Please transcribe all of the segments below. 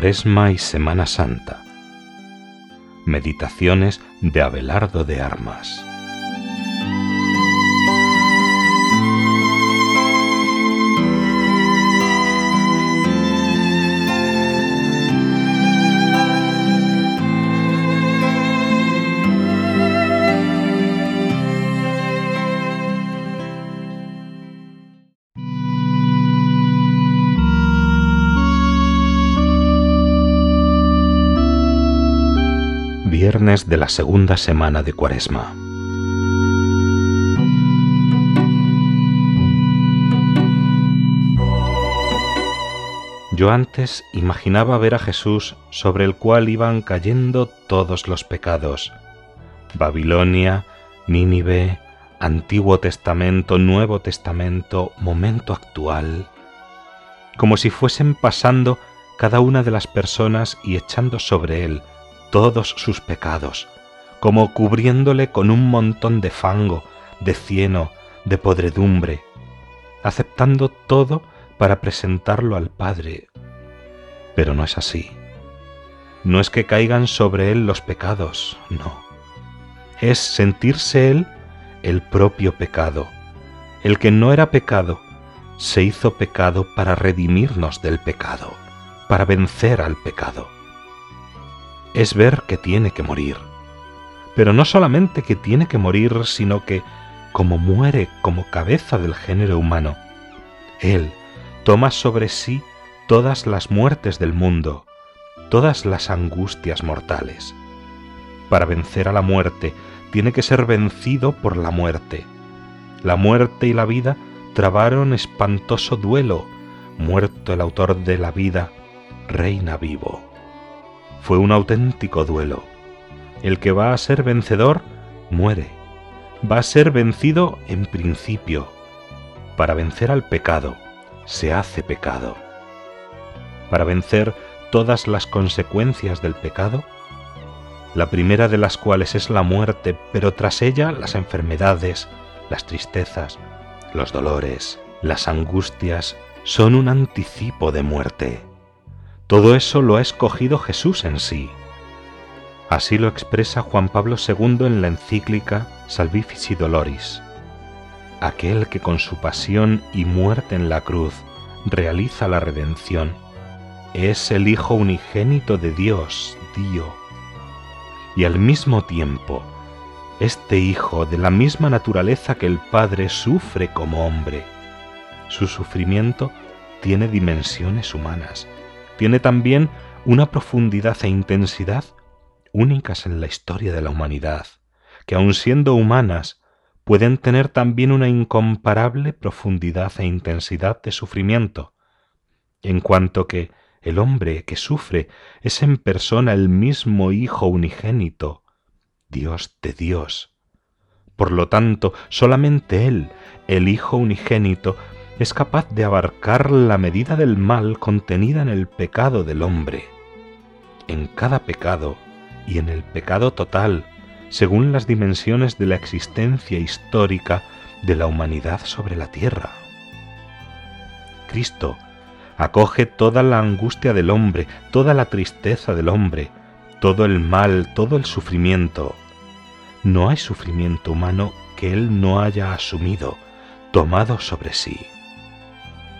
Cuaresma y Semana Santa. Meditaciones de Abelardo de Armas. De la segunda semana de Cuaresma. Yo antes imaginaba ver a Jesús sobre el cual iban cayendo todos los pecados. Babilonia, Nínive, Antiguo Testamento, Nuevo Testamento, momento actual, como si fuesen pasando cada una de las personas y echando sobre él todos sus pecados, como cubriéndole con un montón de fango, de cieno, de podredumbre, aceptando todo para presentarlo al Padre. Pero no es así. No es que caigan sobre él los pecados, no. Es sentirse él el propio pecado. El que no era pecado, se hizo pecado para redimirnos del pecado, para vencer al pecado es ver que tiene que morir. Pero no solamente que tiene que morir, sino que, como muere como cabeza del género humano, Él toma sobre sí todas las muertes del mundo, todas las angustias mortales. Para vencer a la muerte, tiene que ser vencido por la muerte. La muerte y la vida trabaron espantoso duelo. Muerto el autor de la vida, reina vivo. Fue un auténtico duelo. El que va a ser vencedor muere. Va a ser vencido en principio. Para vencer al pecado, se hace pecado. Para vencer todas las consecuencias del pecado, la primera de las cuales es la muerte, pero tras ella las enfermedades, las tristezas, los dolores, las angustias, son un anticipo de muerte. Todo eso lo ha escogido Jesús en sí. Así lo expresa Juan Pablo II en la encíclica Salvifici Doloris. Aquel que con su pasión y muerte en la cruz realiza la redención es el Hijo unigénito de Dios, Dios. Y al mismo tiempo, este Hijo de la misma naturaleza que el Padre sufre como hombre. Su sufrimiento tiene dimensiones humanas tiene también una profundidad e intensidad únicas en la historia de la humanidad, que aun siendo humanas, pueden tener también una incomparable profundidad e intensidad de sufrimiento, en cuanto que el hombre que sufre es en persona el mismo Hijo unigénito, Dios de Dios. Por lo tanto, solamente Él, el Hijo unigénito, es capaz de abarcar la medida del mal contenida en el pecado del hombre. En cada pecado y en el pecado total, según las dimensiones de la existencia histórica de la humanidad sobre la tierra. Cristo acoge toda la angustia del hombre, toda la tristeza del hombre, todo el mal, todo el sufrimiento. No hay sufrimiento humano que Él no haya asumido, tomado sobre sí.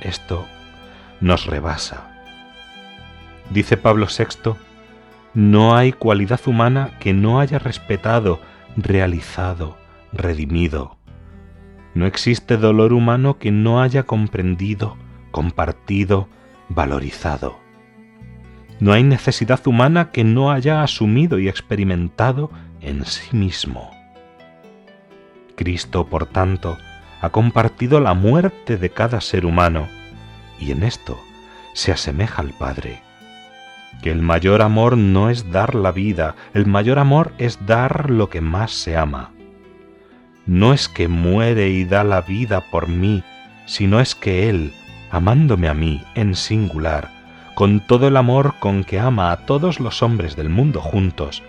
Esto nos rebasa. Dice Pablo VI, no hay cualidad humana que no haya respetado, realizado, redimido. No existe dolor humano que no haya comprendido, compartido, valorizado. No hay necesidad humana que no haya asumido y experimentado en sí mismo. Cristo, por tanto, ha compartido la muerte de cada ser humano y en esto se asemeja al Padre. Que el mayor amor no es dar la vida, el mayor amor es dar lo que más se ama. No es que muere y da la vida por mí, sino es que Él, amándome a mí en singular, con todo el amor con que ama a todos los hombres del mundo juntos,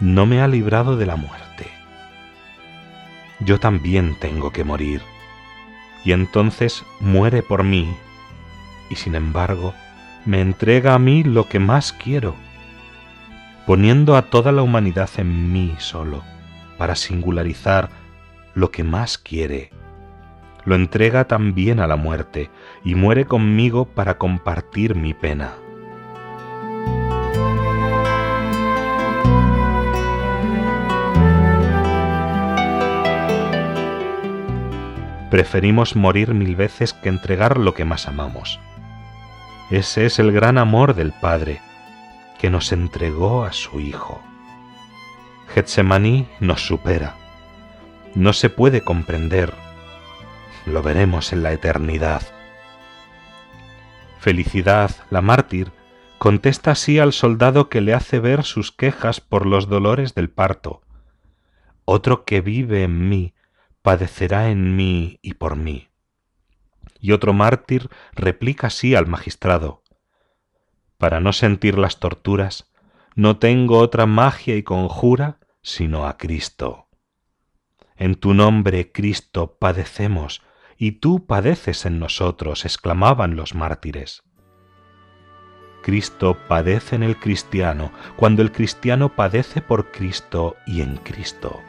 no me ha librado de la muerte yo también tengo que morir. Y entonces muere por mí, y sin embargo me entrega a mí lo que más quiero, poniendo a toda la humanidad en mí solo, para singularizar lo que más quiere. Lo entrega también a la muerte y muere conmigo para compartir mi pena. Preferimos morir mil veces que entregar lo que más amamos. Ese es el gran amor del Padre, que nos entregó a su Hijo. Getsemaní nos supera. No se puede comprender. Lo veremos en la eternidad. Felicidad, la mártir, contesta así al soldado que le hace ver sus quejas por los dolores del parto. Otro que vive en mí, padecerá en mí y por mí y otro mártir replica así al magistrado. Para no sentir las torturas, no tengo otra magia y conjura sino a Cristo. En tu nombre, Cristo, padecemos, y tú padeces en nosotros, exclamaban los mártires. Cristo padece en el cristiano, cuando el cristiano padece por Cristo y en Cristo.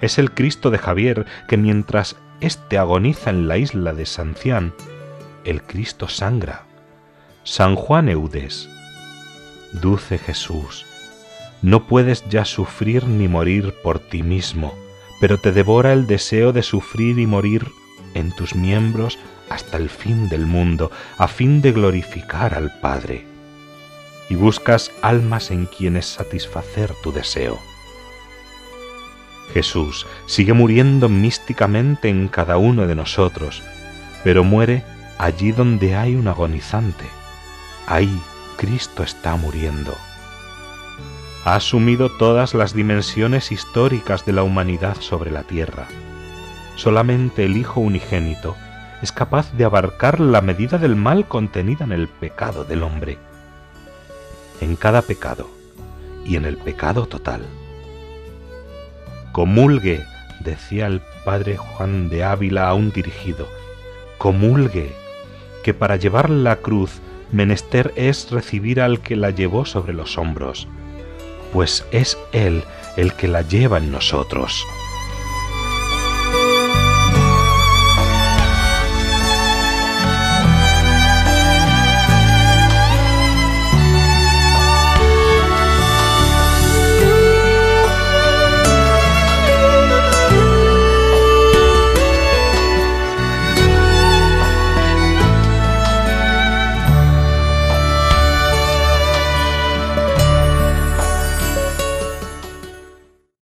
Es el Cristo de Javier que mientras este agoniza en la isla de Sancián, el Cristo sangra. San Juan Eudes, Dulce Jesús, no puedes ya sufrir ni morir por ti mismo, pero te devora el deseo de sufrir y morir en tus miembros hasta el fin del mundo, a fin de glorificar al Padre. Y buscas almas en quienes satisfacer tu deseo. Jesús sigue muriendo místicamente en cada uno de nosotros, pero muere allí donde hay un agonizante. Ahí Cristo está muriendo. Ha asumido todas las dimensiones históricas de la humanidad sobre la tierra. Solamente el Hijo unigénito es capaz de abarcar la medida del mal contenida en el pecado del hombre. En cada pecado y en el pecado total Comulgue, decía el padre Juan de Ávila a un dirigido, comulgue, que para llevar la cruz menester es recibir al que la llevó sobre los hombros, pues es Él el que la lleva en nosotros.